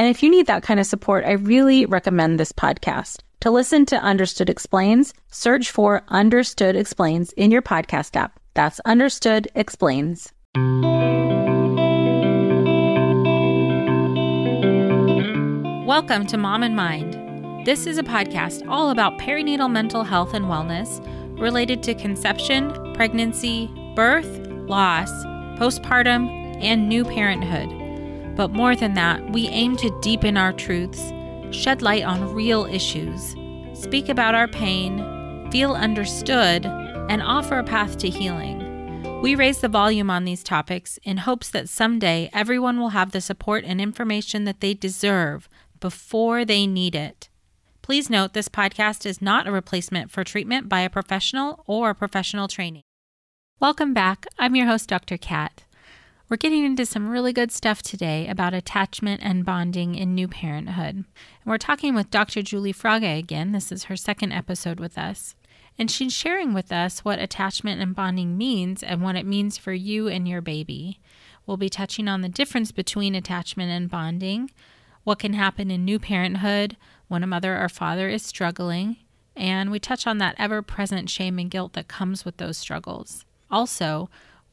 And if you need that kind of support, I really recommend this podcast. To listen to Understood Explains, search for Understood Explains in your podcast app. That's Understood Explains. Welcome to Mom and Mind. This is a podcast all about perinatal mental health and wellness related to conception, pregnancy, birth, loss, postpartum, and new parenthood. But more than that, we aim to deepen our truths, shed light on real issues, speak about our pain, feel understood, and offer a path to healing. We raise the volume on these topics in hopes that someday everyone will have the support and information that they deserve before they need it. Please note this podcast is not a replacement for treatment by a professional or professional training. Welcome back. I'm your host, Dr. Kat. We're getting into some really good stuff today about attachment and bonding in new parenthood. And we're talking with Dr. Juli Fraga again. This is her second episode with us. And she's sharing with us what attachment and bonding means and what it means for you and your baby. We'll be touching on the difference between attachment and bonding, what can happen in new parenthood when a mother or father is struggling, and we touch on that ever present shame and guilt that comes with those struggles. Also,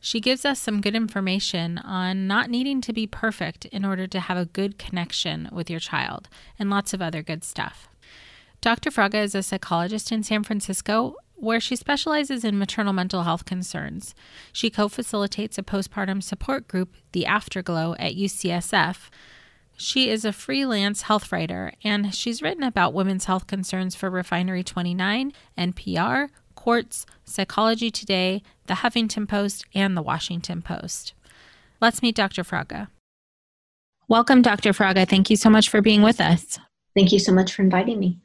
she gives us some good information on not needing to be perfect in order to have a good connection with your child, and lots of other good stuff. Dr. Fraga is a psychologist in San Francisco where she specializes in maternal mental health concerns. She co facilitates a postpartum support group, The Afterglow, at UCSF. She is a freelance health writer and she's written about women's health concerns for Refinery 29, NPR, Quartz, Psychology Today, The Huffington Post, and The Washington Post. Let's meet Dr. Fraga. Welcome, Dr. Fraga. Thank you so much for being with us. Thank you so much for inviting me.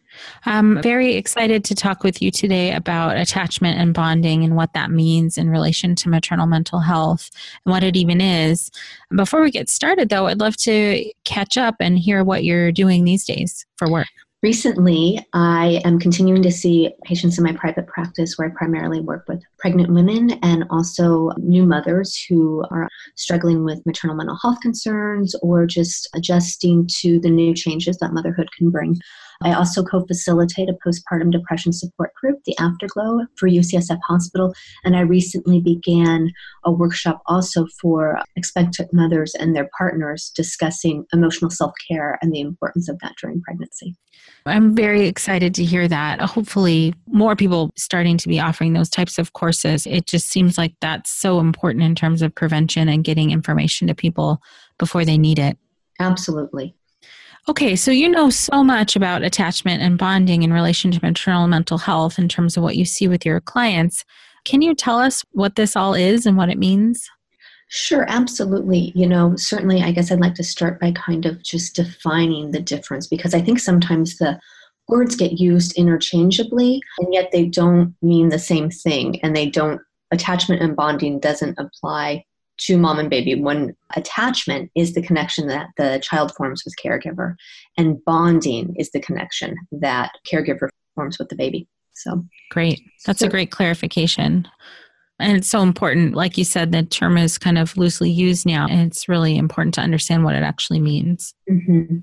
I'm very excited to talk with you today about attachment and bonding and what that means in relation to maternal mental health and what it even is. Before we get started, though, I'd love to catch up and hear what you're doing these days for work. Recently, I am continuing to see patients in my private practice where I primarily work with pregnant women and also new mothers who are struggling with maternal mental health concerns or just adjusting to the new changes that motherhood can bring. I also co facilitate a postpartum depression support group, the Afterglow, for UCSF Hospital. And I recently began a workshop also for expectant mothers and their partners discussing emotional self care and the importance of that during pregnancy. I'm very excited to hear that. Hopefully, more people starting to be offering those types of courses. It just seems like that's so important in terms of prevention and getting information to people before they need it. Absolutely. Okay, so you know so much about attachment and bonding in relation to maternal mental health in terms of what you see with your clients. Can you tell us what this all is and what it means? Sure, absolutely. You know, certainly, I guess I'd like to start by kind of just defining the difference because I think sometimes the words get used interchangeably and yet they don't mean the same thing and they don't, attachment and bonding doesn't apply to mom and baby. When attachment is the connection that the child forms with caregiver and bonding is the connection that caregiver forms with the baby. So great. That's so, a great clarification. And it's so important like you said the term is kind of loosely used now and it's really important to understand what it actually means. Mm-hmm.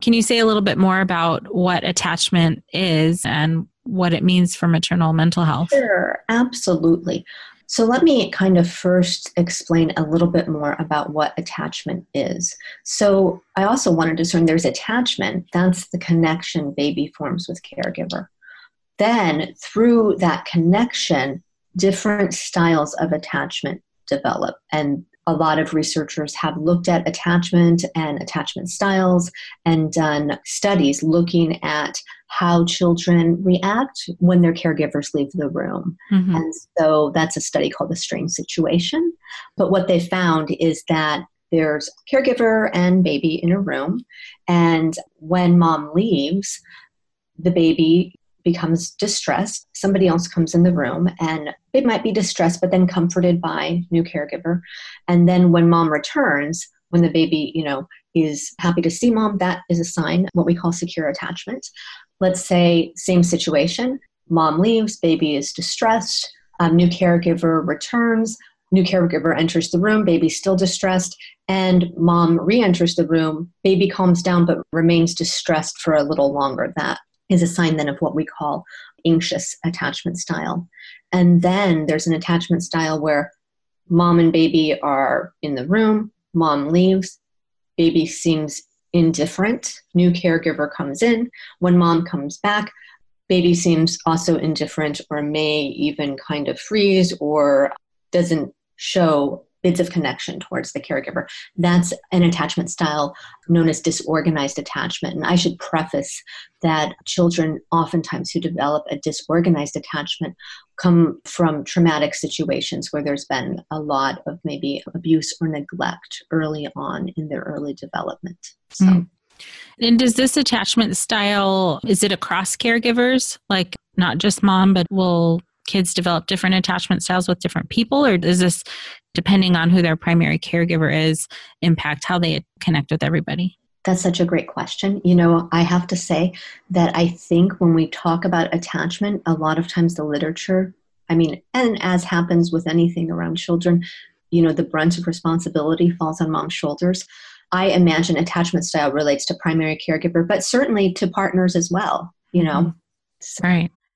can you say a little bit more about what attachment is and what it means for maternal mental health? Sure absolutely So, let me kind of first explain a little bit more about what attachment is. So, I also want to discern there's attachment, that's the connection baby forms with caregiver. Then, through that connection, different styles of attachment develop. And a lot of researchers have looked at attachment and attachment styles and done studies looking at how children react when their caregivers leave the room. Mm-hmm. And so that's a study called the strange situation. But what they found is that there's caregiver and baby in a room, and when mom leaves, the baby becomes distressed. Somebody else comes in the room and it might be distressed, but then comforted by new caregiver. And then when mom returns, when the baby, you know, is happy to see mom, that is a sign, what we call secure attachment. Let's say, same situation, mom leaves, baby is distressed, um, new caregiver returns, new caregiver enters the room, baby still distressed, and mom re enters the room, baby calms down but remains distressed for a little longer. That is a sign then of what we call anxious attachment style. And then there's an attachment style where mom and baby are in the room, mom leaves, baby seems indifferent, new caregiver comes in. When mom comes back, baby seems also indifferent or may even kind of freeze or doesn't show bids of connection towards the caregiver. That's an attachment style known as disorganized attachment. And I should preface that children, oftentimes who develop a disorganized attachment, come from traumatic situations where there's been a lot of maybe abuse or neglect early on in their early development. So. Mm. And does this attachment style is it across caregivers like not just mom but will kids develop different attachment styles with different people or does this depending on who their primary caregiver is, impact how they connect with everybody? That's such a great question. You know, I have to say that I think when we talk about attachment, a lot of times the literature, I mean, and as happens with anything around children, you know, the brunt of responsibility falls on mom's shoulders. I imagine attachment style relates to primary caregiver, but certainly to partners as well, you know. Mm-hmm. So. Right.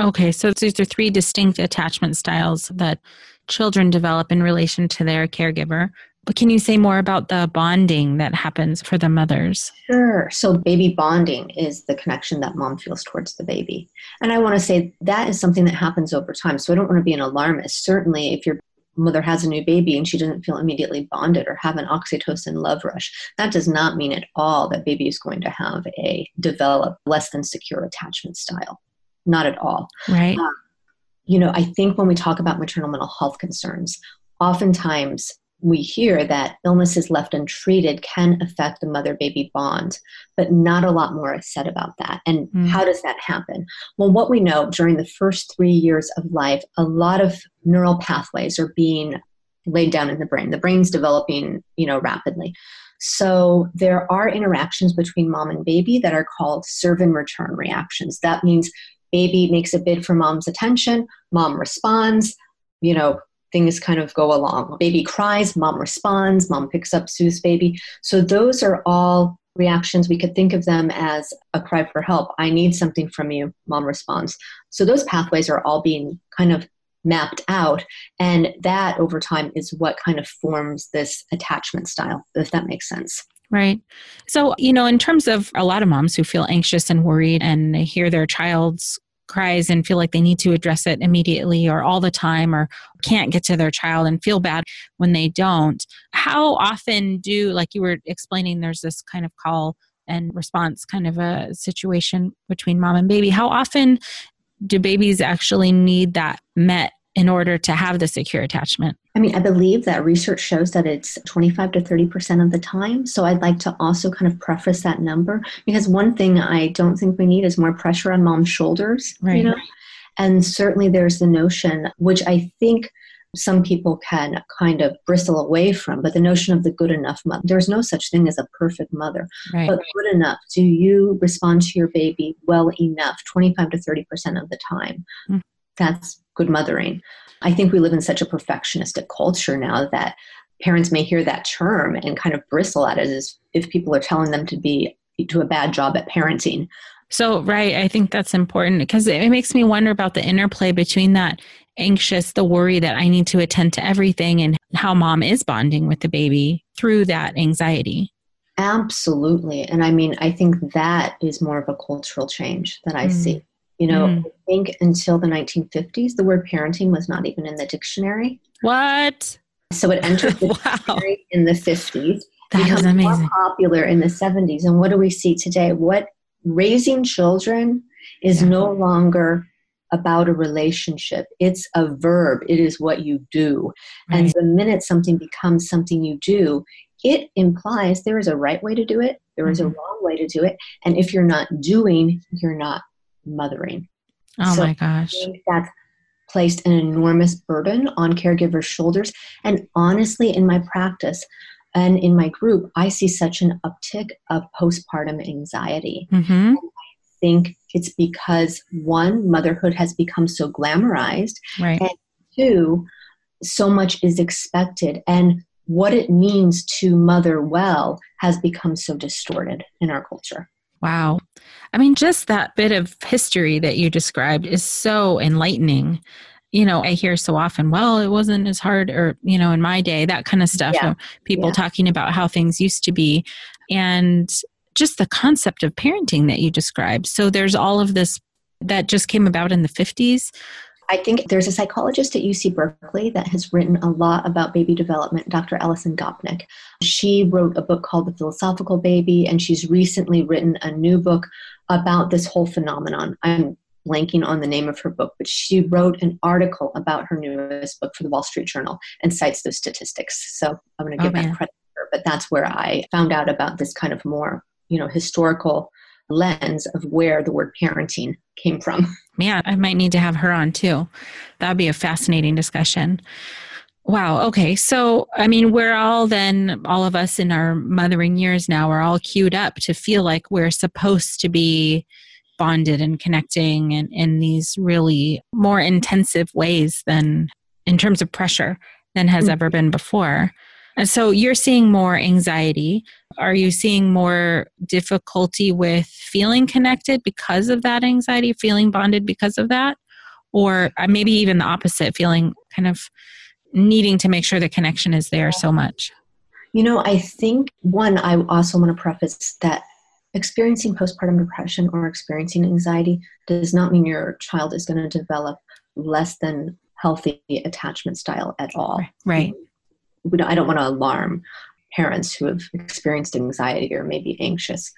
Okay, so these are three distinct attachment styles that children develop in relation to their caregiver. But can you say more about the bonding that happens for the mothers? Sure. So, baby bonding is the connection that mom feels towards the baby. And I want to say that is something that happens over time. So, I don't want to be an alarmist. Certainly, if your mother has a new baby and she doesn't feel immediately bonded or have an oxytocin love rush, that does not mean at all that baby is going to have a develop less than secure attachment style. Not at all. Right. Um, you know, I think when we talk about maternal mental health concerns, oftentimes we hear that illnesses left untreated can affect the mother baby bond, but not a lot more is said about that. And mm. how does that happen? Well, what we know during the first three years of life, a lot of neural pathways are being laid down in the brain. The brain's developing, you know, rapidly. So there are interactions between mom and baby that are called serve and return reactions. That means baby makes a bid for mom's attention, mom responds, you know, things kind of go along. Baby cries, mom responds, mom picks up Sue's baby. So those are all reactions. We could think of them as a cry for help. I need something from you, mom responds. So those pathways are all being kind of mapped out. And that over time is what kind of forms this attachment style, if that makes sense. Right. So, you know, in terms of a lot of moms who feel anxious and worried and hear their child's cries and feel like they need to address it immediately or all the time or can't get to their child and feel bad when they don't. How often do, like you were explaining, there's this kind of call and response kind of a situation between mom and baby. How often do babies actually need that met in order to have the secure attachment? I mean, I believe that research shows that it's 25 to 30% of the time. So I'd like to also kind of preface that number because one thing I don't think we need is more pressure on mom's shoulders. Right. You know? And certainly there's the notion, which I think some people can kind of bristle away from, but the notion of the good enough mother. There's no such thing as a perfect mother, right. but good enough. Do you respond to your baby well enough 25 to 30% of the time? Mm. That's good mothering. I think we live in such a perfectionistic culture now that parents may hear that term and kind of bristle at it as if people are telling them to be do a bad job at parenting. So, right, I think that's important because it makes me wonder about the interplay between that anxious, the worry that I need to attend to everything, and how mom is bonding with the baby through that anxiety. Absolutely. And I mean, I think that is more of a cultural change that I mm. see. You know, mm. I think until the 1950s, the word parenting was not even in the dictionary. What? So it entered the wow. dictionary in the 50s. That is amazing. popular in the 70s. And what do we see today? What raising children is yeah. no longer about a relationship. It's a verb. It is what you do. Right. And the minute something becomes something you do, it implies there is a right way to do it, there is mm-hmm. a wrong way to do it. And if you're not doing, you're not mothering. Oh so my gosh. that's placed an enormous burden on caregivers' shoulders. And honestly, in my practice and in my group, I see such an uptick of postpartum anxiety. Mm-hmm. I think it's because one, motherhood has become so glamorized. Right. And two, so much is expected. And what it means to mother well has become so distorted in our culture. Wow. I mean, just that bit of history that you described is so enlightening. You know, I hear so often, well, it wasn't as hard, or, you know, in my day, that kind of stuff. Yeah. People yeah. talking about how things used to be. And just the concept of parenting that you described. So there's all of this that just came about in the 50s I think there's a psychologist at UC Berkeley that has written a lot about baby development, Dr. Alison Gopnik. She wrote a book called The Philosophical Baby, and she's recently written a new book about this whole phenomenon. I'm blanking on the name of her book, but she wrote an article about her newest book for the Wall Street Journal and cites those statistics. So I'm going to oh, give oh, that credit to her. But that's where I found out about this kind of more, you know, historical lens of where the word parenting came from. Man, I might need to have her on too. That'd be a fascinating discussion. Wow. Okay. So, I mean, we're all then, all of us in our mothering years now, we're all queued up to feel like we're supposed to be bonded and connecting in, in these really more intensive ways than in terms of pressure than has mm-hmm. ever been before. And so you're seeing more anxiety. Are you seeing more difficulty with feeling connected because of that anxiety, feeling bonded because of that? Or uh, maybe even the opposite, feeling kind of needing to make sure the connection is there so much? You know, I think one, I also want to preface that experiencing postpartum depression or experiencing anxiety does not mean your child is going to develop less than healthy attachment style at all. Right. I don't want to alarm parents who have experienced anxiety or maybe anxious.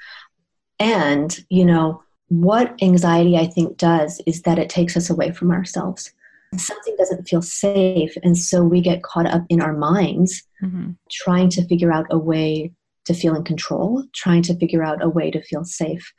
And, you know, what anxiety I think does is that it takes us away from ourselves. Something doesn't feel safe. And so we get caught up in our minds mm-hmm. trying to figure out a way to feel in control, trying to figure out a way to feel safe.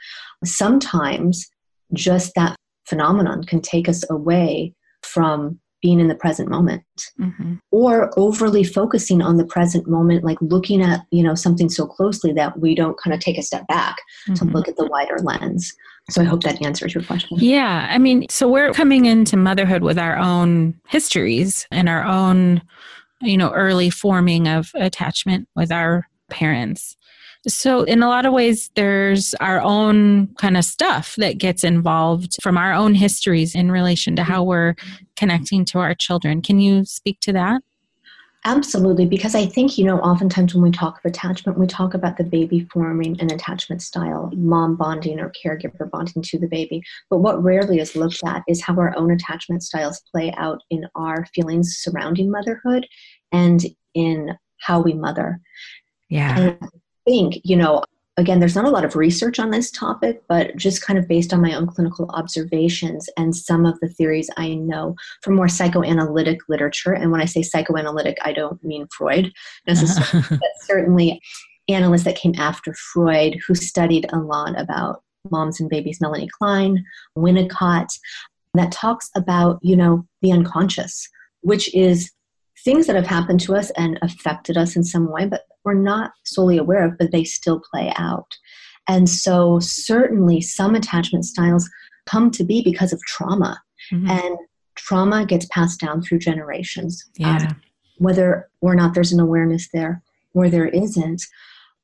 Sometimes just that phenomenon can take us away from being in the present moment mm-hmm. or overly focusing on the present moment like looking at you know something so closely that we don't kind of take a step back mm-hmm. to look at the wider lens so i hope that answers your question yeah i mean so we're coming into motherhood with our own histories and our own you know early forming of attachment with our parents so, in a lot of ways, there's our own kind of stuff that gets involved from our own histories in relation to how we're connecting to our children. Can you speak to that? Absolutely, because I think, you know, oftentimes when we talk of attachment, we talk about the baby forming an attachment style, mom bonding or caregiver bonding to the baby. But what rarely is looked at is how our own attachment styles play out in our feelings surrounding motherhood and in how we mother. Yeah. And think, you know, again, there's not a lot of research on this topic, but just kind of based on my own clinical observations and some of the theories I know from more psychoanalytic literature. And when I say psychoanalytic, I don't mean Freud necessarily, but certainly analysts that came after Freud who studied a lot about moms and babies, Melanie Klein, Winnicott, that talks about, you know, the unconscious, which is things that have happened to us and affected us in some way, but we're not solely aware of, but they still play out. And so, certainly, some attachment styles come to be because of trauma. Mm-hmm. And trauma gets passed down through generations. Yeah. Um, whether or not there's an awareness there or there isn't.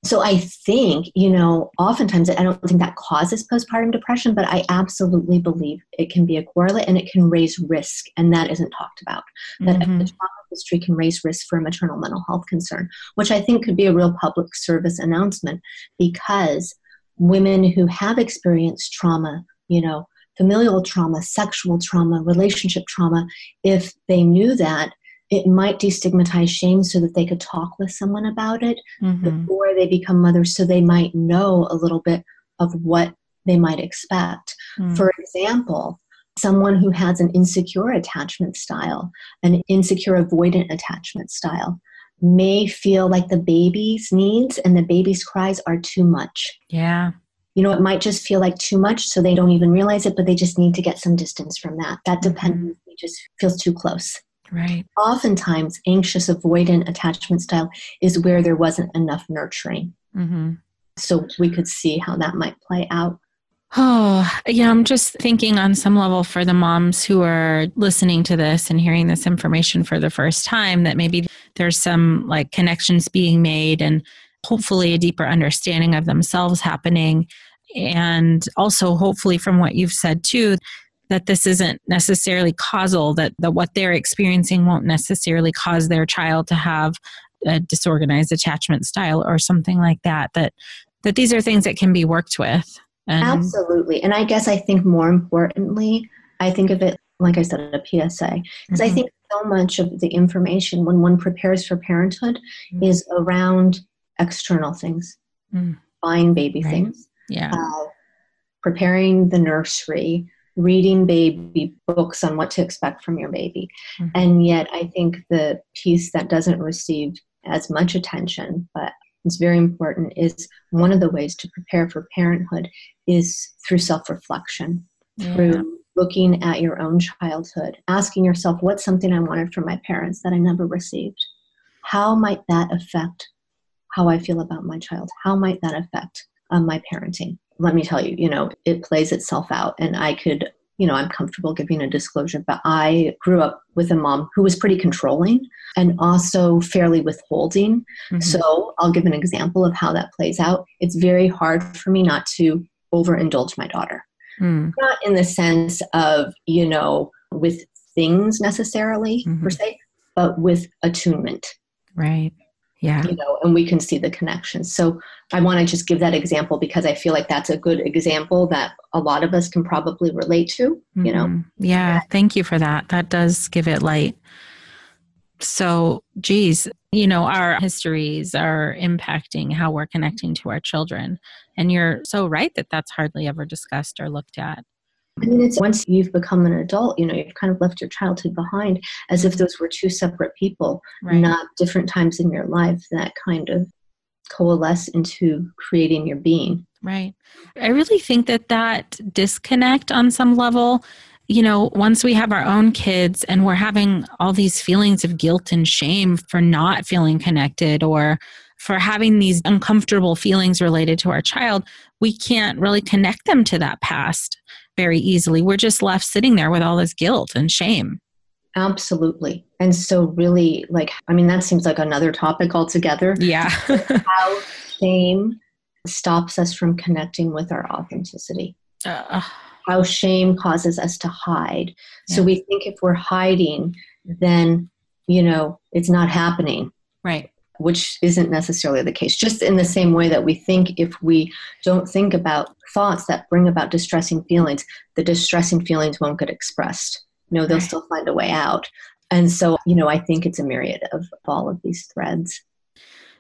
So I think, you know, oftentimes I don't think that causes postpartum depression, but I absolutely believe it can be a correlate and it can raise risk, and that isn't talked about. That mm-hmm. the trauma history can raise risk for a maternal mental health concern, which I think could be a real public service announcement because women who have experienced trauma, you know, familial trauma, sexual trauma, relationship trauma, if they knew that, it might destigmatize shame so that they could talk with someone about it mm-hmm. before they become mothers so they might know a little bit of what they might expect. Mm. For example, someone who has an insecure attachment style, an insecure avoidant attachment style, may feel like the baby's needs and the baby's cries are too much. Yeah. You know, it might just feel like too much, so they don't even realize it, but they just need to get some distance from that. That mm-hmm. dependency just feels too close. Right. Oftentimes, anxious avoidant attachment style is where there wasn't enough nurturing. Mm-hmm. So we could see how that might play out. Oh, yeah, I'm just thinking on some level for the moms who are listening to this and hearing this information for the first time that maybe there's some like connections being made and hopefully a deeper understanding of themselves happening. And also, hopefully, from what you've said too, that this isn't necessarily causal, that, that what they're experiencing won't necessarily cause their child to have a disorganized attachment style or something like that, that, that these are things that can be worked with. And Absolutely. And I guess I think more importantly, I think of it, like I said, a PSA, because mm-hmm. I think so much of the information when one prepares for parenthood mm-hmm. is around external things, mm. buying baby right. things, yeah. Uh, preparing the nursery, reading baby books on what to expect from your baby. Mm-hmm. And yet, I think the piece that doesn't receive as much attention, but is very important, is one of the ways to prepare for parenthood is through self reflection, yeah. through looking at your own childhood, asking yourself, what's something I wanted from my parents that I never received? How might that affect how I feel about my child? How might that affect um, my parenting? Let me tell you, you know, it plays itself out. And I could, you know, I'm comfortable giving a disclosure, but I grew up with a mom who was pretty controlling and also fairly withholding. Mm-hmm. So I'll give an example of how that plays out. It's very hard for me not to overindulge my daughter. Mm. Not in the sense of, you know, with things necessarily mm-hmm. per se, but with attunement. Right. Yeah. You know, and we can see the connection. So I want to just give that example because I feel like that's a good example that a lot of us can probably relate to, you know? Mm-hmm. Yeah. Thank you for that. That does give it light. So, geez, you know, our histories are impacting how we're connecting to our children. And you're so right that that's hardly ever discussed or looked at. I mean, it's once you've become an adult, you know, you've kind of left your childhood behind as if those were two separate people, Right. not different times in your life that kind of coalesce into creating your being. Right. I really think that that disconnect on some level, you know, once we have our own kids and we're having all these feelings of guilt and shame for not feeling connected or for having these uncomfortable feelings related to our child, we can't really connect them to that past very easily. We're just left sitting there with all this guilt and shame. Absolutely. And so, really, like, I mean, that seems like another topic altogether. Yeah. How shame stops us from connecting with our authenticity. Uh, How shame causes us to hide. So, we think if we're hiding, then, you know, it's not happening. right. Which isn't necessarily the case. Just in the same way that we think if we don't think about thoughts that bring about distressing feelings, the distressing feelings won't get expressed. You know, they'll still find a way out. And so, you know, I think it's a myriad of all of these threads.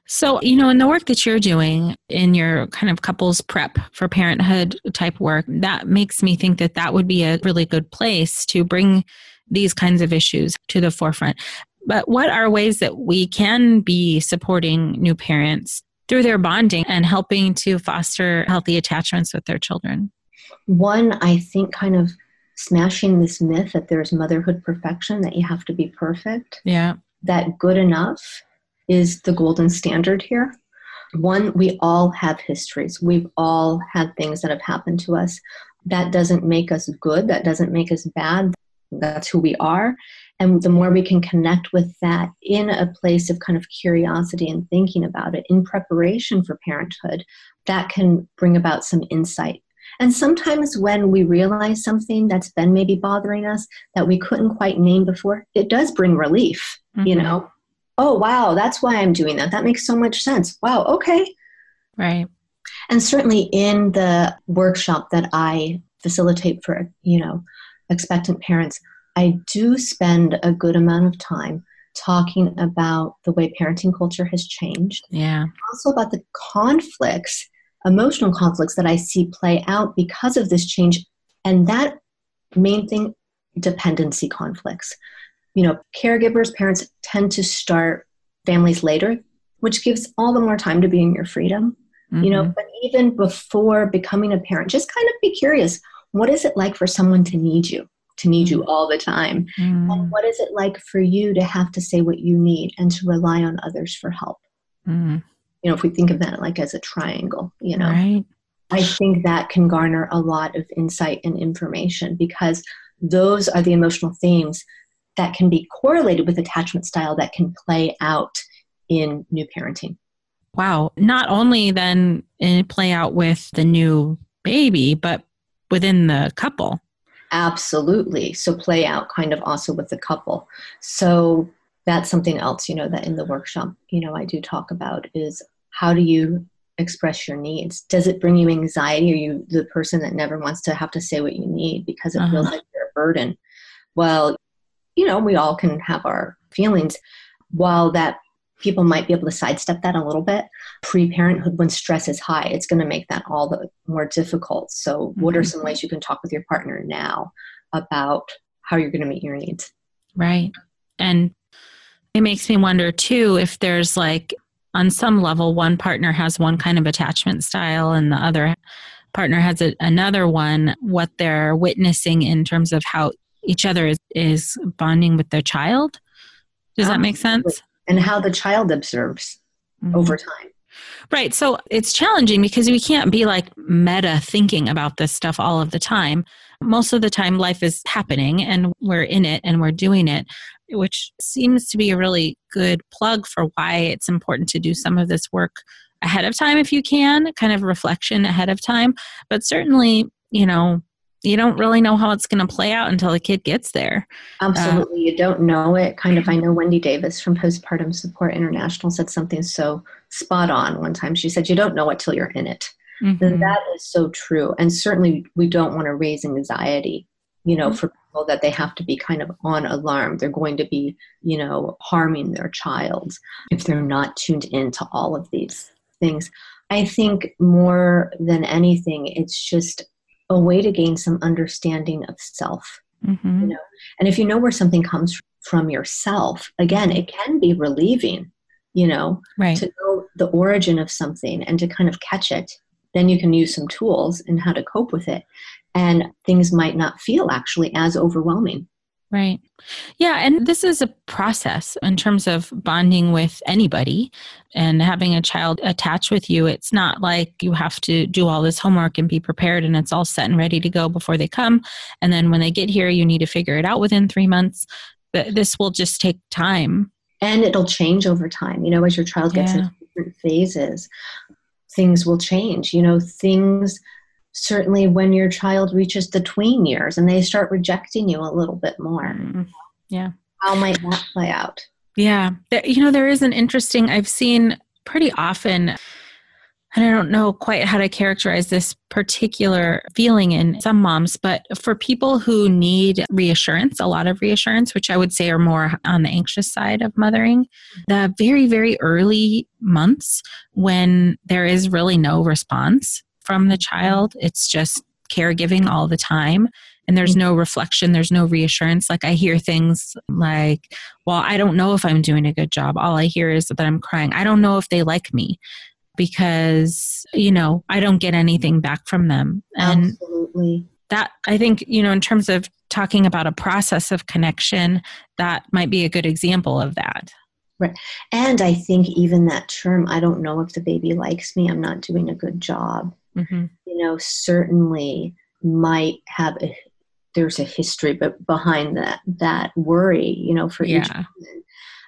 So, you know, in the work that you're doing in your kind of couples prep for parenthood type work, that makes me think that that would be a really good place to bring these kinds of issues to the forefront. But what are ways that we can be supporting new parents through their bonding and helping to foster healthy attachments with their children? One, I think, kind of smashing this myth that there's motherhood perfection, that you have to be perfect. Yeah. that good enough is the golden standard here. One, we all have histories. We've all had things that have happened to us. That doesn't make us good. That doesn't make us bad. That's who we are. And the more we can connect with that in a place of kind of curiosity and thinking about it in preparation for parenthood, that can bring about some insight. And sometimes when we realize something that's been maybe bothering us that we couldn't quite name before, it does bring relief you Mhm. know oh wow that's why i'm doing that that makes so much sense wow okay Right. and certainly in the workshop that i facilitate for you know expectant parents i do spend a good amount of time talking about the way parenting culture has changed Yeah. also about the conflicts emotional conflicts that i see play out because of this change and that main thing dependency conflicts you know caregivers parents tend to start families later which gives all the more time to be in your freedom you know Mhm. but even before becoming a parent just kind of be curious what is it like for someone to need you to need you all the time Mm, and what is it like for you to have to say what you need and to rely on others for help mm, you know if we think of that like as a triangle you know Right. I think that can garner a lot of insight and information because those are the emotional themes that can be correlated with attachment style that can play out in new parenting. Wow. Not only then eh, play out with the new baby, but within the couple. Absolutely. So play out kind of also with the couple. So that's something else, you know, that in the workshop, you know, I do talk about is how do you express your needs? Does it bring you anxiety? Are you the person that never wants to have to say what you need because it feels Uh-huh. like you're a burden? Well, you know, we all can have our feelings. While that people might be able to sidestep that a little bit, pre parenthood, when stress is high, it's going to make that all the more difficult. So, what are Mhm. some ways you can talk with your partner now about how you're going to meet your needs? Right. And it makes me wonder too if there's like, on some level, one partner has one kind of attachment style and the other partner has a, another one, what they're witnessing in terms of how each other is, is bonding with their child. Does that make sense? And how the child observes Mhm. over time. Right. So it's challenging because we can't be like meta thinking about this stuff all of the time. Most of the time, life is happening and we're in it and we're doing it, which seems to be a really good plug for why it's important to do some of this work ahead of time if you can, kind of reflection ahead of time. But certainly, you know, you don't really know how it's going to play out until the kid gets there. Absolutely. Uh, you don't know it. Kind of, I know Wendy Davis from Postpartum Support International said something so spot on one time. She said, You don't know it till you're in it. Mm-hmm. And that is so true. And certainly, we don't want to raise anxiety, you know, mm-hmm. for people that they have to be kind of on alarm. They're going to be, you know, harming their child if they're not tuned into all of these things. I think more than anything, it's just a way to gain some understanding of self. Mm-hmm. You know, and if you know where something comes from yourself, again, it can be relieving. You know, right. to know the origin of something and to kind of catch it. Then you can use some tools and how to cope with it, and things might not feel actually as overwhelming. Right. Yeah. And mm-hmm. this is a process in terms of bonding with anybody and having a child attached with you. It's not like you have to do all this homework and be prepared and it's all set and ready to go before they come. And then when they get here, you need to figure it out within three months. But this will just take time. And it'll change over time. You know, as your child gets yeah. into different phases, things will change. You know, things certainly when your child reaches the tween years and they start rejecting you a little bit more. Mm-hmm. Yeah. How might that play out? Yeah. You know, there is an interesting, I've seen pretty often, and I don't know quite how to characterize this particular feeling in some moms, but for people who need reassurance, a lot of reassurance, which I would say are more on the anxious side of mothering, the very, very early months when there is really no response from the child. It's just caregiving all the time. And there's no reflection, there's no reassurance. Like I hear things like, well, I don't know if I'm doing a good job. All I hear is that I'm crying. I don't know if they like me because, you know, I don't get anything back from them. And Absolutely. that, I think, you know, in terms of talking about a process of connection, that might be a good example of that. Right. And I think even that term, I don't know if the baby likes me, I'm not doing a good job mm-hmm. you know, certainly might have a there's a history but behind that that worry, you know, for yeah. each woman.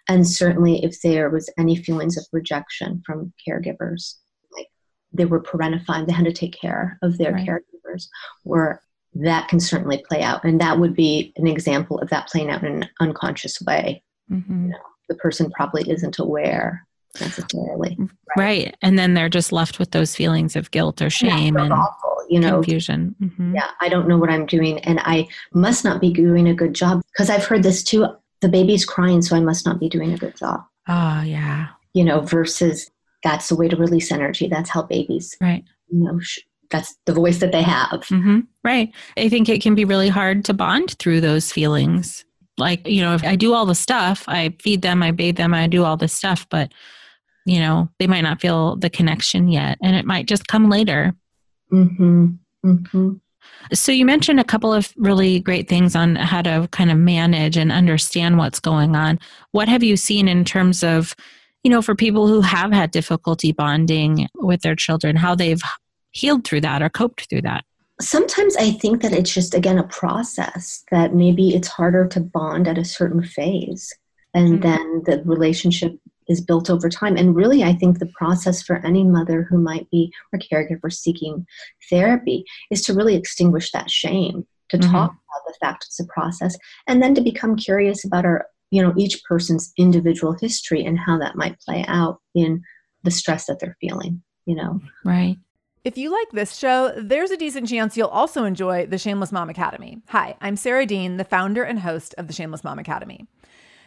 And certainly if there was any feelings of rejection from caregivers, like they were parentifying, they had to take care of their right. caregivers, or that can certainly play out. And that would be an example of that playing out in an unconscious way. Mm-hmm. You know, the person probably isn't aware necessarily. Right? right? And then they're just left with those feelings of guilt or shame yeah, and awful, you know, confusion. Mm-hmm. Yeah, I don't know what I'm doing and I must not be doing a good job because I've heard this too. The baby's crying, so I must not be doing a good job. Oh, yeah. You know, versus that's the way to release energy. That's how babies, right? You know, sh- that's the voice that they have. Mm-hmm. Right. I think it can be really hard to bond through those feelings. Like, you know, if I do all the stuff, I feed them, I bathe them, I do all this stuff, but you know they might not feel the connection yet and it might just come later mm-hmm. Mm-hmm. so you mentioned a couple of really great things on how to kind of manage and understand what's going on what have you seen in terms of you know for people who have had difficulty bonding with their children how they've healed through that or coped through that sometimes i think that it's just again a process that maybe it's harder to bond at a certain phase and mm-hmm. then the relationship is built over time. And really, I think the process for any mother who might be or caregiver seeking therapy is to really extinguish that shame, to mm-hmm. talk about the fact it's a process, and then to become curious about our, you know, each person's individual history and how that might play out in the stress that they're feeling, you know. Right. If you like this show, there's a decent chance you'll also enjoy the Shameless Mom Academy. Hi, I'm Sarah Dean, the founder and host of the Shameless Mom Academy.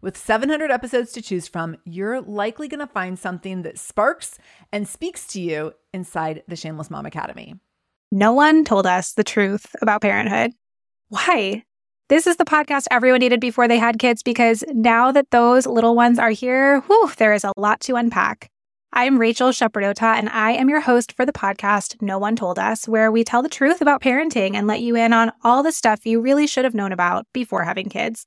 With 700 episodes to choose from, you're likely going to find something that sparks and speaks to you inside the Shameless Mom Academy. No one told us the truth about parenthood. Why? This is the podcast everyone needed before they had kids because now that those little ones are here, whew, there is a lot to unpack. I'm Rachel Shepardota, and I am your host for the podcast No One Told Us, where we tell the truth about parenting and let you in on all the stuff you really should have known about before having kids.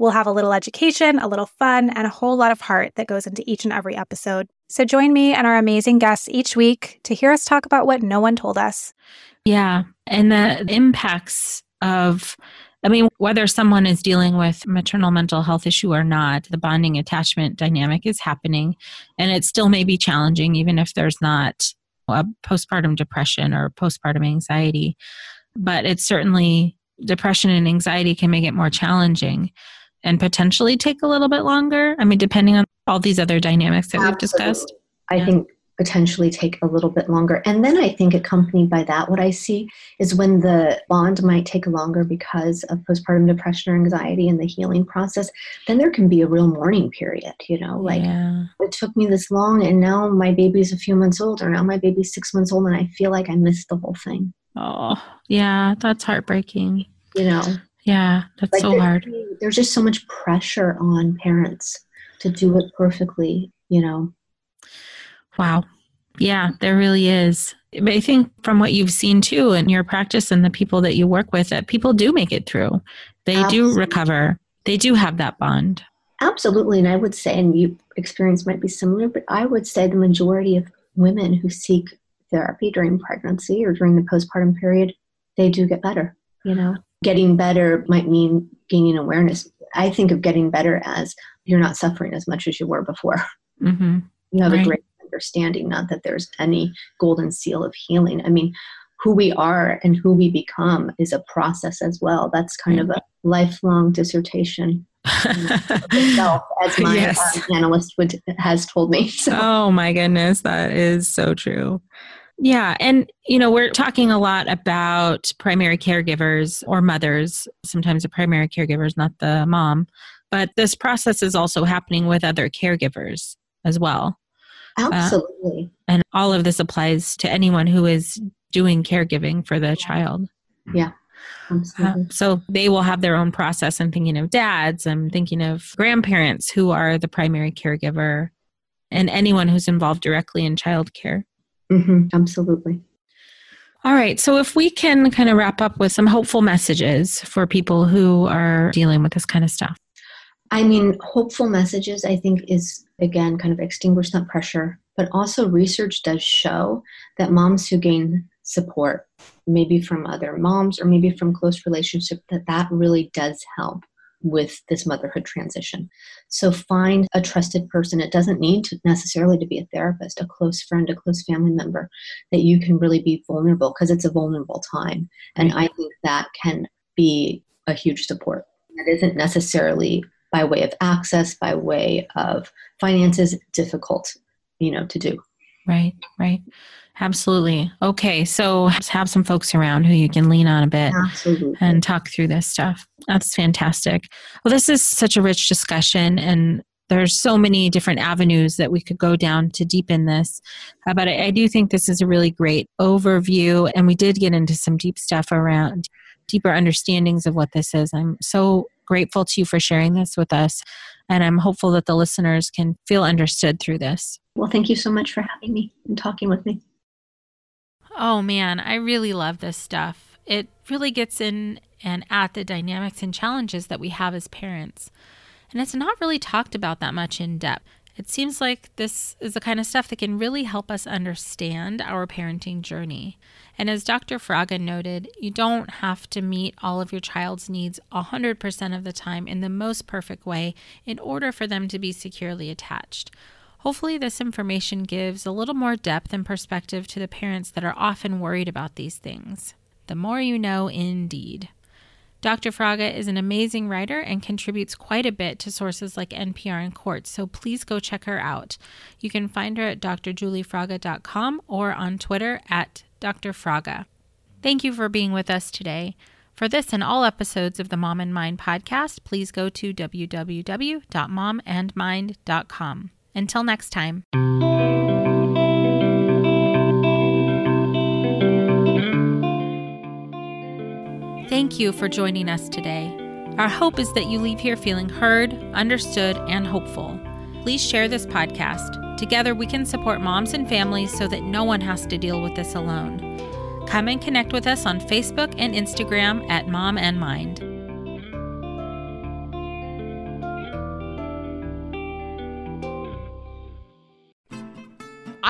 We'll have a little education, a little fun, and a whole lot of heart that goes into each and every episode. So join me and our amazing guests each week to hear us talk about what no one told us. Yeah. And the impacts of, I mean, whether someone is dealing with maternal mental health issue or not, the bonding attachment dynamic is happening. And it still may be challenging, even if there's not a postpartum depression or postpartum anxiety. But it's certainly depression and anxiety can make it more challenging and potentially take a little bit longer? I mean, depending on all these other dynamics that Absolutely. we've discussed. I yeah. think potentially take a little bit longer. And then I think accompanied by that, what I see is when the bond might take longer because of postpartum depression or anxiety and the healing process, then there can be a real mourning period, you know, like yeah. it took me this long and now my baby's a few months old or now my baby's six months old and I feel like I missed the whole thing. Oh, yeah, that's heartbreaking. You know, yeah, that's like so there's, hard. There's just so much pressure on parents to do it perfectly, you know. Wow. Yeah, there really is. But I think from what you've seen too in your practice and the people that you work with, that people do make it through. They Absolutely. do recover. They do have that bond. Absolutely. And I would say, and you experience might be similar, but I would say the majority of women who seek therapy during pregnancy or during the postpartum period, they do get better, you know getting better might mean gaining awareness. I think of getting better as you're not suffering as much as you were before. Mm-hmm. You have right. a great understanding, not that there's any golden seal of healing. I mean, who we are and who we become is a process as well. That's kind of a lifelong dissertation. itself, as my yes. uh, analyst would has told me. So. Oh my goodness, that is so true. Yeah. And, you know, we're talking a lot about primary caregivers or mothers. Sometimes the primary caregiver is not the mom, but this process is also happening with other caregivers as well. Absolutely. Uh, and all of this applies to anyone who is doing caregiving for the child. Yeah. Uh, so they will have their own process. I'm thinking of dads, I'm thinking of grandparents who are the primary caregiver, and anyone who's involved directly in childcare. Mm-hmm, absolutely. All right. So, if we can kind of wrap up with some hopeful messages for people who are dealing with this kind of stuff. I mean, hopeful messages, I think, is again kind of extinguish that pressure, but also research does show that moms who gain support, maybe from other moms or maybe from close relationship, that that really does help with this motherhood transition. So find a trusted person. It doesn't need to necessarily to be a therapist, a close friend, a close family member that you can really be vulnerable because it's a vulnerable time. And I think that can be a huge support. That isn't necessarily by way of access, by way of finances, difficult, you know, to do. Right, right. Absolutely. Okay. So have some folks around who you can lean on a bit Absolutely. and talk through this stuff. That's fantastic. Well, this is such a rich discussion and there's so many different avenues that we could go down to deepen this. Uh, but I, I do think this is a really great overview. And we did get into some deep stuff around deeper understandings of what this is. I'm so grateful to you for sharing this with us. And I'm hopeful that the listeners can feel understood through this. Well, thank you so much for having me and talking with me. Oh man, I really love this stuff. It really gets in and at the dynamics and challenges that we have as parents. And it's not really talked about that much in depth. It seems like this is the kind of stuff that can really help us understand our parenting journey. And as Dr. Fraga noted, you don't have to meet all of your child's needs 100% of the time in the most perfect way in order for them to be securely attached. Hopefully, this information gives a little more depth and perspective to the parents that are often worried about these things. The more you know, indeed. Dr. Fraga is an amazing writer and contributes quite a bit to sources like NPR and Quartz, so please go check her out. You can find her at drjulifraga.com or on Twitter at drfraga. Thank you for being with us today. For this and all episodes of the Mom and Mind podcast, please go to www.momandmind.com. Until next time. Thank you for joining us today. Our hope is that you leave here feeling heard, understood, and hopeful. Please share this podcast. Together, we can support moms and families so that no one has to deal with this alone. Come and connect with us on Facebook and Instagram at Mom and Mind.